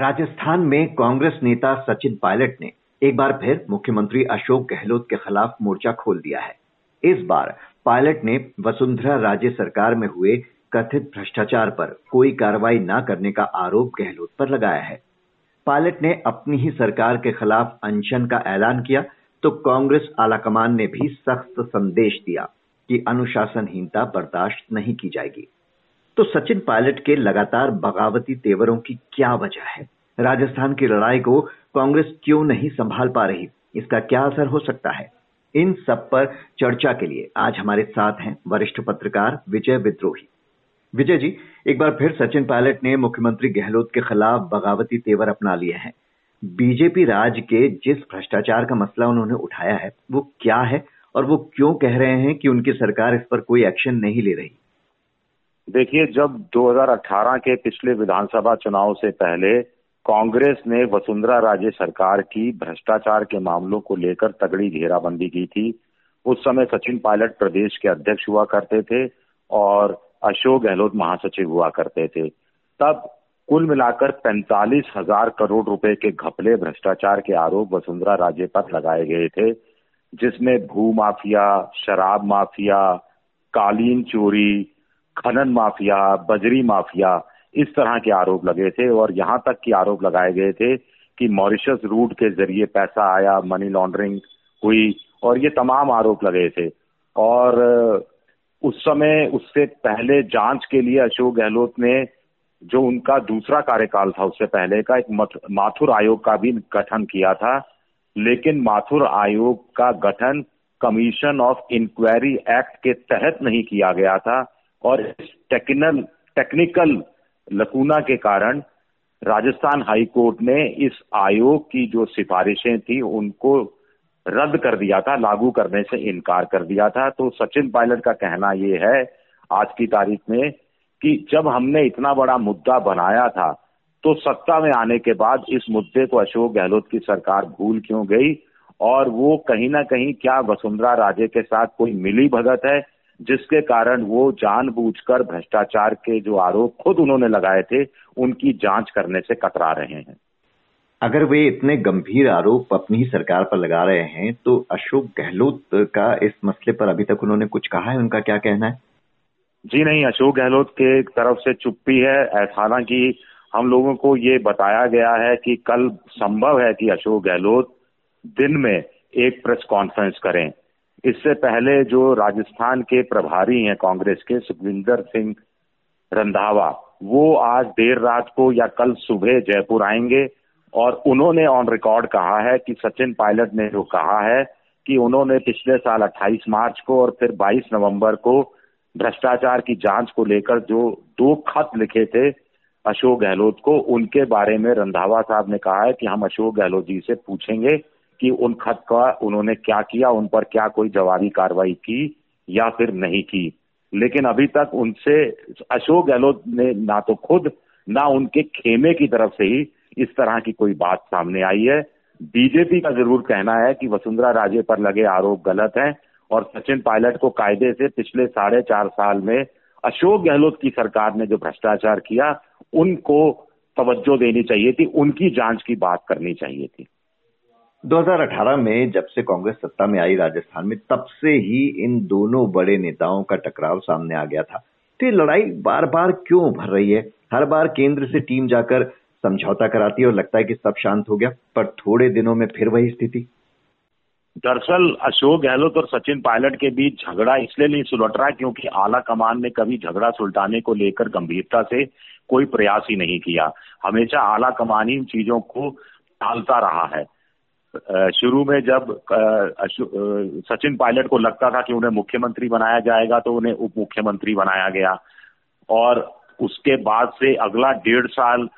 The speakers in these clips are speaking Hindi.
राजस्थान में कांग्रेस नेता सचिन पायलट ने एक बार फिर मुख्यमंत्री अशोक गहलोत के खिलाफ मोर्चा खोल दिया है। इस बार पायलट ने वसुंधरा राज्य सरकार में हुए कथित भ्रष्टाचार पर कोई कार्रवाई न करने का आरोप गहलोत पर लगाया है। पायलट ने अपनी ही सरकार के खिलाफ अनशन का ऐलान किया तो कांग्रेस आलाकमान ने भी सख्त संदेश दिया कि अनुशासनहीनता बर्दाश्त नहीं की जाएगी। तो सचिन पायलट के लगातार बगावती तेवरों की क्या वजह है? राजस्थान की लड़ाई को कांग्रेस क्यों नहीं संभाल पा रही? इसका क्या असर हो सकता है? इन सब पर चर्चा के लिए आज हमारे साथ हैं वरिष्ठ पत्रकार विजय विद्रोही। विजय जी, एक बार फिर सचिन पायलट ने मुख्यमंत्री गहलोत के खिलाफ बगावती तेवर अपना लिए हैं। बीजेपी राज के जिस भ्रष्टाचार का मसला उन्होंने उठाया है, वो क्या है और वो क्यों कह रहे हैं कि उनकी सरकार इस पर कोई एक्शन नहीं ले रही? देखिए, जब 2018 के पिछले विधानसभा चुनाव से पहले कांग्रेस ने वसुंधरा राजे सरकार की भ्रष्टाचार के मामलों को लेकर तगड़ी घेराबंदी की थी। उस समय सचिन पायलट प्रदेश के अध्यक्ष हुआ करते थे और अशोक गहलोत महासचिव हुआ करते थे। तब कुल मिलाकर पैंतालीस हज़ार करोड़ रुपए के घपले भ्रष्टाचार के आरोप वसुंधरा राजे पर लगाए गए थे, जिसमें भू माफिया, शराब माफिया, कालीन चोरी खनन माफिया, बजरी माफिया, इस तरह के आरोप लगे थे और यहाँ तक कि आरोप लगाए गए थे कि मॉरिशस रूट के ज़रिए पैसा आया मनी लॉन्ड्रिंग हुई और ये तमाम आरोप लगे थे। और उस समय उससे पहले जाँच के लिए अशोक गहलोत ने जो उनका दूसरा कार्यकाल था उससे पहले का एक माथुर आयोग का भी गठन किया था, लेकिन माथुर आयोग का गठन कमीशन ऑफ़ इंक्वायरी एक्ट के तहत नहीं किया गया था। और इस टेक्निकल टेक्निकल लकूना के कारण राजस्थान हाई कोर्ट ने इस आयोग की जो सिफारिशें थी, उनको रद्द कर दिया था, लागू करने से इनकार कर दिया था। तो सचिन पायलट का कहना यह है, आज की तारीख में, कि जब हमने इतना बड़ा मुद्दा बनाया था तो सत्ता में आने के बाद इस मुद्दे को अशोक गहलोत की सरकार भूल क्यों गई? और वो कहीं ना कहीं क्या वसुंधरा राजे के साथ कोई मिली भगत है? जिसके कारण वो जानबूझकर भ्रष्टाचार के जो आरोप खुद उन्होंने लगाए थे उनकी जाँच करने से कतरा रहे हैं। अगर वे इतने गंभीर आरोप अपनी ही सरकार पर लगा रहे हैं तो अशोक गहलोत का इस मसले पर अभी तक उन्होंने कुछ कहा है? उनका क्या कहना है? जी नहीं अशोक गहलोत के तरफ़ से चुप्पी है। हालाँकि हम लोगों को ये बताया गया है कि कल संभव है कि अशोक गहलोत दिन में एक प्रेस कॉन्फ्रेंस करें। इससे पहले जो राजस्थान के प्रभारी हैं कांग्रेस के, सुखविंदर सिंह रंधावा, वो आज देर रात को या कल सुबह जयपुर आएँगे और उन्होंने ऑन रिकॉर्ड कहा है कि सचिन पायलट ने जो कहा है कि उन्होंने पिछले साल 28 मार्च को और फिर 22 नवंबर को भ्रष्टाचार की जाँच को लेकर जो दो खत लिखे थे अशोक गहलोत को, उनके बारे में रंधावा साहब ने कहा है कि हम अशोक गहलोत जी से पूछेंगे कि उन खत का उन्होंने क्या किया, उन पर क्या कोई जवाबी कार्रवाई की या फिर नहीं की। लेकिन अभी तक उनसे अशोक गहलोत ने ना तो खुद, ना उनके खेमे की तरफ़ से ही इस तरह की कोई बात सामने आई है। बीजेपी का ज़रूर कहना है कि वसुंधरा राजे पर लगे आरोप गलत हैं और सचिन पायलट को कायदे से पिछले साढ़े चार साल में अशोक गहलोत की सरकार ने जो भ्रष्टाचार किया, उनको तवज्जो देनी चाहिए थी, उनकी जाँच की बात करनी चाहिए थी। 2018 में जब से कांग्रेस सत्ता में आई राजस्थान में, तब से ही इन दोनों बड़े नेताओं का टकराव सामने आ गया था। तो ये लड़ाई बार बार क्यों उभर रही है? हर बार केंद्र से टीम जाकर समझौता कराती है और लगता है कि सब शांत हो गया, पर थोड़े दिनों में फिर वही स्थिति। दरअसल अशोक गहलोत और सचिन पायलट के बीच झगड़ा इसलिए नहीं सुलट रहा क्योंकि आला कमान ने कभी झगड़ा सुलटाने को लेकर गंभीरता से कोई प्रयास ही नहीं किया। हमेशा आला कमान ही चीज़ों को टालता रहा है। शुरू में जब सचिन पायलट को लगता था कि उन्हें मुख्यमंत्री बनाया जाएगा तो उन्हें उप मुख्यमंत्री बनाया गया। और उसके बाद से अगला डेढ़ साल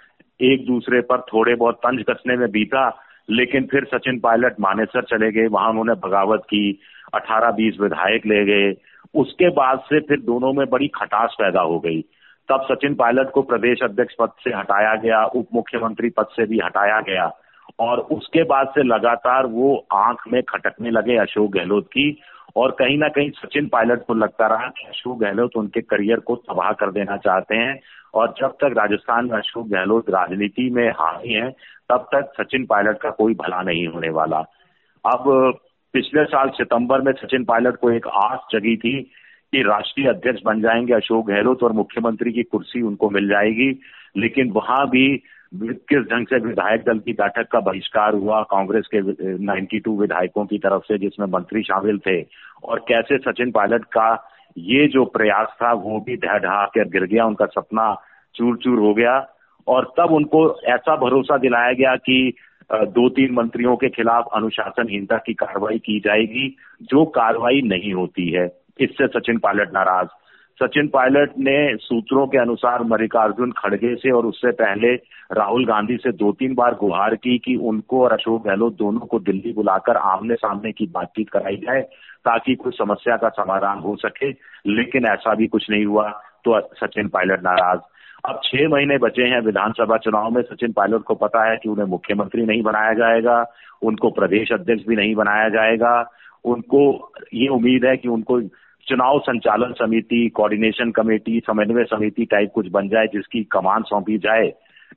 एक दूसरे पर थोड़े बहुत तंज कसने में बीता, लेकिन फिर सचिन पायलट मानेसर चले गए, वहाँ उन्होंने बगावत की 18-20 विधायक ले गए। उसके बाद से फिर दोनों में बड़ी खटास पैदा हो गई। तब सचिन पायलट को प्रदेश अध्यक्ष पद से हटाया गया उप मुख्यमंत्री पद से भी हटाया गया। और उसके बाद से लगातार वो आँख में खटकने लगे अशोक गहलोत की, और कहीं ना कहीं सचिन पायलट को लगता रहा कि अशोक गहलोत उनके करियर को तबाह कर देना चाहते हैं। और जब तक राजस्थान में अशोक गहलोत राजनीति में हावी हैं, तब तक सचिन पायलट का कोई भला नहीं होने वाला। अब पिछले साल सितंबर में सचिन पायलट को एक आस जगी थी कि राष्ट्रीय अध्यक्ष बन जाएँगे अशोक गहलोत और मुख्यमंत्री की कुर्सी उनको मिल जाएगी, लेकिन वहाँ भी किस ढंग से विधायक दल की बैठक का बहिष्कार हुआ, कांग्रेस के 92 विधायकों की तरफ़ से जिसमें मंत्री शामिल थे, और कैसे सचिन पायलट का ये जो प्रयास था, वो भी ढह ढहा कर गिर गया, उनका सपना चूर चूर हो गया, और तब उनको ऐसा भरोसा दिलाया गया कि दो तीन मंत्रियों के खिलाफ अनुशासनहीनता की कार्रवाई की जाएगी, जो कार्रवाई नहीं होती है, इससे सचिन पायलट नाराज़। सचिन पायलट ने सूत्रों के अनुसार मल्लिकार्जुन खड़गे से और उससे पहले राहुल गांधी से दो तीन बार गुहार की कि उनको और अशोक गहलोत दोनों को दिल्ली बुलाकर आमने सामने की बातचीत कराई जाए ताकि कोई समस्या का समाधान हो सके। लेकिन ऐसा भी कुछ नहीं हुआ तो सचिन पायलट नाराज़। अब छह महीने बचे हैं विधानसभा चुनाव में। सचिन पायलट को पता है कि उन्हें मुख्यमंत्री नहीं बनाया जाएगा, उनको प्रदेश अध्यक्ष भी नहीं बनाया जाएगा। उनको ये उम्मीद है कि उनको चुनाव संचालन समिति कोऑर्डिनेशन कमेटी समन्वय समिति टाइप कुछ बन जाए, जिसकी कमान सौंपी जाए,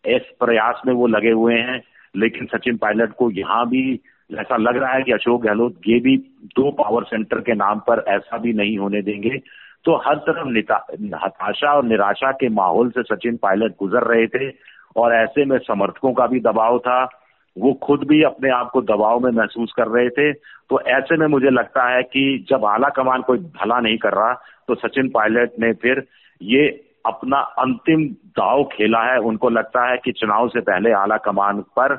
इस प्रयास में वो लगे हुए हैं। लेकिन सचिन पायलट को यहाँ भी ऐसा लग रहा है कि अशोक गहलोत, ये भी दो पावर सेंटर के नाम पर ऐसा भी नहीं होने देंगे। तो हर तरफ़ हताशा और निराशा के माहौल से सचिन पायलट गुजर रहे थे, और ऐसे में समर्थकों का भी दबाव था। वो खुद भी अपने आप को दबाव में महसूस कर रहे थे। तो ऐसे में मुझे लगता है कि जब आला कमान कोई भला नहीं कर रहा तो सचिन पायलट ने फिर ये अपना अंतिम दाव खेला है। उनको लगता है कि चुनाव से पहले आला कमान पर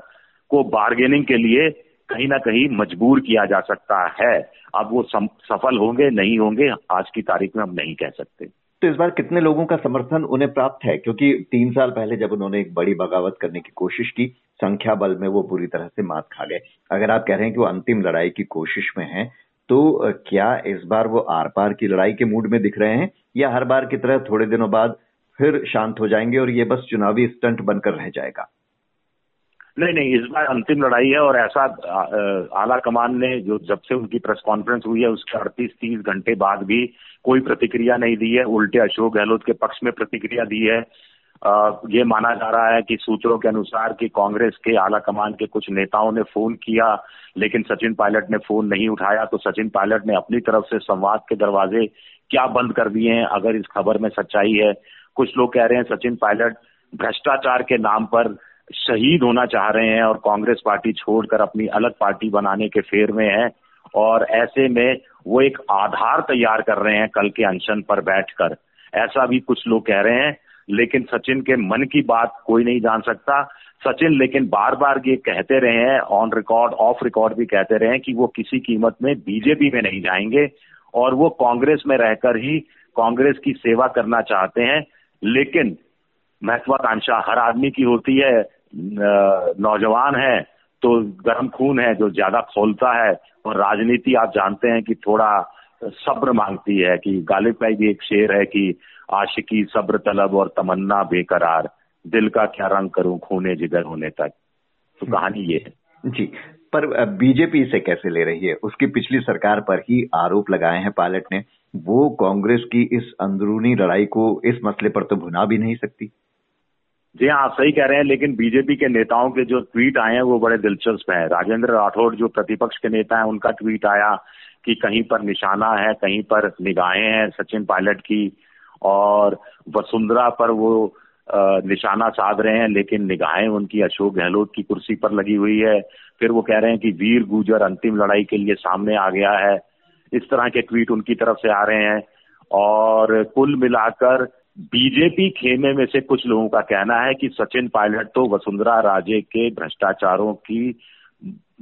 को बार्गेनिंग के लिए कहीं ना कहीं मजबूर किया जा सकता है। अब वो सफल होंगे, नहीं होंगे, आज की तारीख में हम नहीं कह सकते। तो इस बार कितने लोगों का समर्थन उन्हें प्राप्त है? क्योंकि तीन साल पहले जब उन्होंने एक बड़ी बगावत करने की कोशिश की, संख्या बल में वो बुरी तरह से मात खा गए। अगर आप कह रहे हैं कि वो अंतिम लड़ाई की कोशिश में है तो क्या इस बार वो आर पार की लड़ाई के मूड में दिख रहे हैं? या हर बार की तरह थोड़े दिनों बाद फिर शांत हो जाएँगे और ये बस चुनावी स्टंट बनकर रह जाएगा? नहीं नहीं, इस बार अंतिम लड़ाई है और ऐसा आला कमान ने जो जब से उनकी प्रेस कॉन्फ्रेंस हुई है, उसके अड़तीस तीस घंटे बाद भी कोई प्रतिक्रिया नहीं दी है। उल्टे अशोक गहलोत के पक्ष में प्रतिक्रिया दी है। ये माना जा रहा है कि सूत्रों के अनुसार कि कांग्रेस के आला कमान के कुछ नेताओं ने फ़ोन किया, लेकिन सचिन पायलट ने फ़ोन नहीं उठाया। तो सचिन पायलट ने अपनी तरफ़ से संवाद के दरवाजे क्या बंद कर दिए हैं, अगर इस खबर में सच्चाई है। कुछ लोग कह रहे हैं सचिन पायलट भ्रष्टाचार के नाम पर शहीद होना चाह रहे हैं और कांग्रेस पार्टी छोड़कर अपनी अलग पार्टी बनाने के फेर में है और ऐसे में वो एक आधार तैयार कर रहे हैं कल के अनशन पर बैठकर। ऐसा भी कुछ लोग कह रहे हैं, लेकिन सचिन के मन की बात कोई नहीं जान सकता। सचिन लेकिन बार बार ये कहते रहे हैं ऑन रिकॉर्ड ऑफ़ रिकॉर्ड भी कहते रहे हैं कि वो किसी कीमत में बीजेपी में नहीं जाएँगे और वो कांग्रेस में रहकर ही कांग्रेस की सेवा करना चाहते हैं। लेकिन महत्वाकांक्षा हर आदमी की होती है नौजवान है तो गर्म खून है जो ज़्यादा खोलता है और राजनीति आप जानते हैं कि थोड़ा सब्र मांगती है कि गालिब भाई भी एक शेर है कि आशिकी सब्र तलब और तमन्ना बेकरार दिल का क्या रंग करूँ खूने जिगर होने तक। तो हम्म। कहानी ये है। जी पर बीजेपी इसे कैसे ले रही है? उसकी पिछली सरकार पर ही आरोप लगाए हैं पायलट ने। वो कांग्रेस की इस अंदरूनी लड़ाई को इस मसले पर तो भुना भी नहीं सकती। जी हाँ आप सही कह रहे हैं, लेकिन बीजेपी के नेताओं के जो ट्वीट आए हैं, वो बड़े दिलचस्प हैं। राजेंद्र राठौड़ जो प्रतिपक्ष के नेता हैं, उनका ट्वीट आया कि कहीं पर निशाना है, कहीं पर निगाहें हैं सचिन पायलट की, और वसुंधरा पर वो निशाना साध रहे हैं, लेकिन निगाहें उनकी, अशोक गहलोत की कुर्सी पर लगी हुई है। फिर वो कह रहे हैं कि वीर गुजर अंतिम लड़ाई के लिए सामने आ गया है। इस तरह के ट्वीट उनकी तरफ़ से आ रहे हैं। और कुल मिलाकर बीजेपी खेमे में से कुछ लोगों का कहना है कि सचिन पायलट तो वसुंधरा राजे के भ्रष्टाचारों की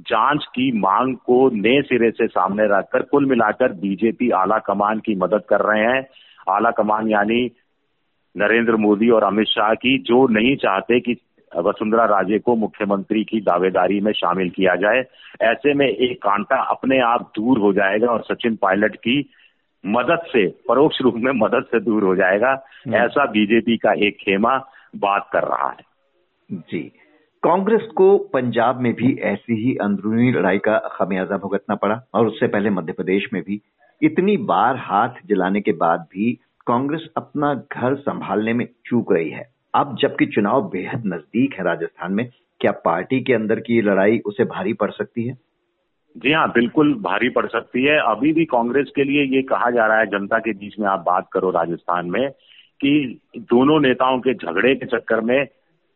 जाँच की मांग को नए सिरे से सामने रखकर कुल मिलाकर बीजेपी आला कमान की मदद कर रहे हैं। आला कमान यानी नरेंद्र मोदी और अमित शाह की, जो नहीं चाहते कि वसुंधरा राजे को मुख्यमंत्री की दावेदारी में शामिल किया जाए। ऐसे में एक कांटा अपने आप दूर हो जाएगा और सचिन पायलट की मदद से परोक्ष रूप में मदद से दूर हो जाएगा। हम्म। ऐसा बीजेपी का एक खेमा बात कर रहा है। जी। कांग्रेस को पंजाब में भी ऐसी ही अंदरूनी लड़ाई का खमियाजा भुगतना पड़ा और उससे पहले मध्य प्रदेश में भी। इतनी बार हाथ जलाने के बाद भी कांग्रेस अपना घर संभालने में चूक रही है। अब जबकि चुनाव बेहद नज़दीक है राजस्थान में क्या पार्टी के अंदर की लड़ाई उसे भारी पड़ सकती है? जी हाँ बिल्कुल भारी पड़ सकती है। अभी भी कांग्रेस के लिए ये कहा जा रहा है, जनता के बीच में आप बात करो राजस्थान में, कि दोनों नेताओं के झगड़े के चक्कर में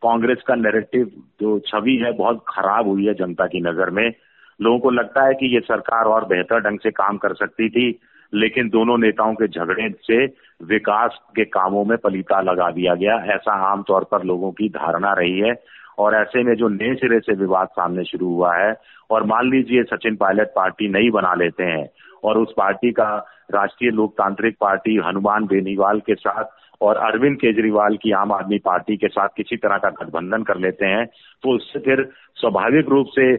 कांग्रेस का नैरेटिव जो छवि है, बहुत खराब हुई है जनता की नज़र में। लोगों को लगता है कि ये सरकार और बेहतर ढंग से काम कर सकती थी, लेकिन दोनों नेताओं के झगड़े से विकास के कामों में पलीता लगा दिया गया। ऐसा आमतौर पर लोगों की धारणा रही है। और ऐसे में जो नए सिरे से विवाद सामने शुरू हुआ है, और मान लीजिए सचिन पायलट पार्टी नहीं बना लेते हैं, और उस पार्टी का राष्ट्रीय लोकतांत्रिक पार्टी हनुमान बेनीवाल के साथ और अरविंद केजरीवाल की आम आदमी पार्टी के साथ किसी तरह का गठबंधन कर लेते हैं तो उससे फिर स्वाभाविक रूप से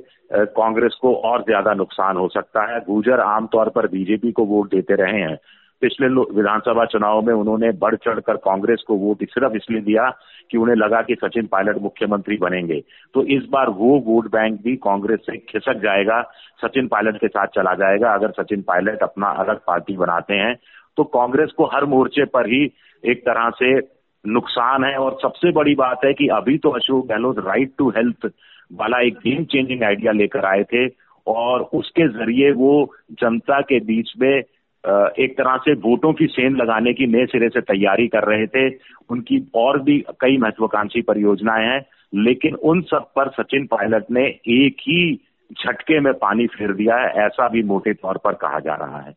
कांग्रेस को और ज़्यादा नुकसान हो सकता है। गुजर आमतौर पर बीजेपी को वोट देते रहे हैं पिछले विधानसभा चुनाव में उन्होंने बढ़ चढ़कर कांग्रेस को वोट सिर्फ़ इसलिए दिया कि उन्हें लगा कि सचिन पायलट मुख्यमंत्री बनेंगे। तो इस बार वो वोट बैंक भी कांग्रेस से खिसक जाएगा, सचिन पायलट के साथ चला जाएगा। अगर सचिन पायलट अपना अलग पार्टी बनाते हैं तो कांग्रेस को हर मोर्चे पर ही एक तरह से नुकसान है। और सबसे बड़ी बात है कि अभी तो Ashok Gehlot right to health वाला एक गेम चेंजिंग आइडिया लेकर आए थे और उसके ज़रिए वो जनता के बीच में एक तरह से वोटों की सेंध लगाने की नए सिरे से तैयारी कर रहे थे। उनकी और भी कई महत्वाकांक्षी परियोजनाएँ हैं, लेकिन उन सब पर सचिन पायलट ने एक ही झटके में पानी फेर दिया है, ऐसा भी मोटे तौर पर कहा जा रहा है।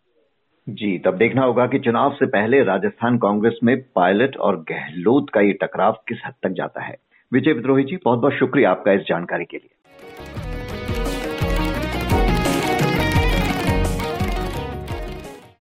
जी, तब देखना होगा कि चुनाव से पहले राजस्थान कांग्रेस में पायलट और गहलोत का ये टकराव किस हद तक जाता है। विजय विद्रोही जी, बहुत बहुत शुक्रिया आपका इस जानकारी के लिए।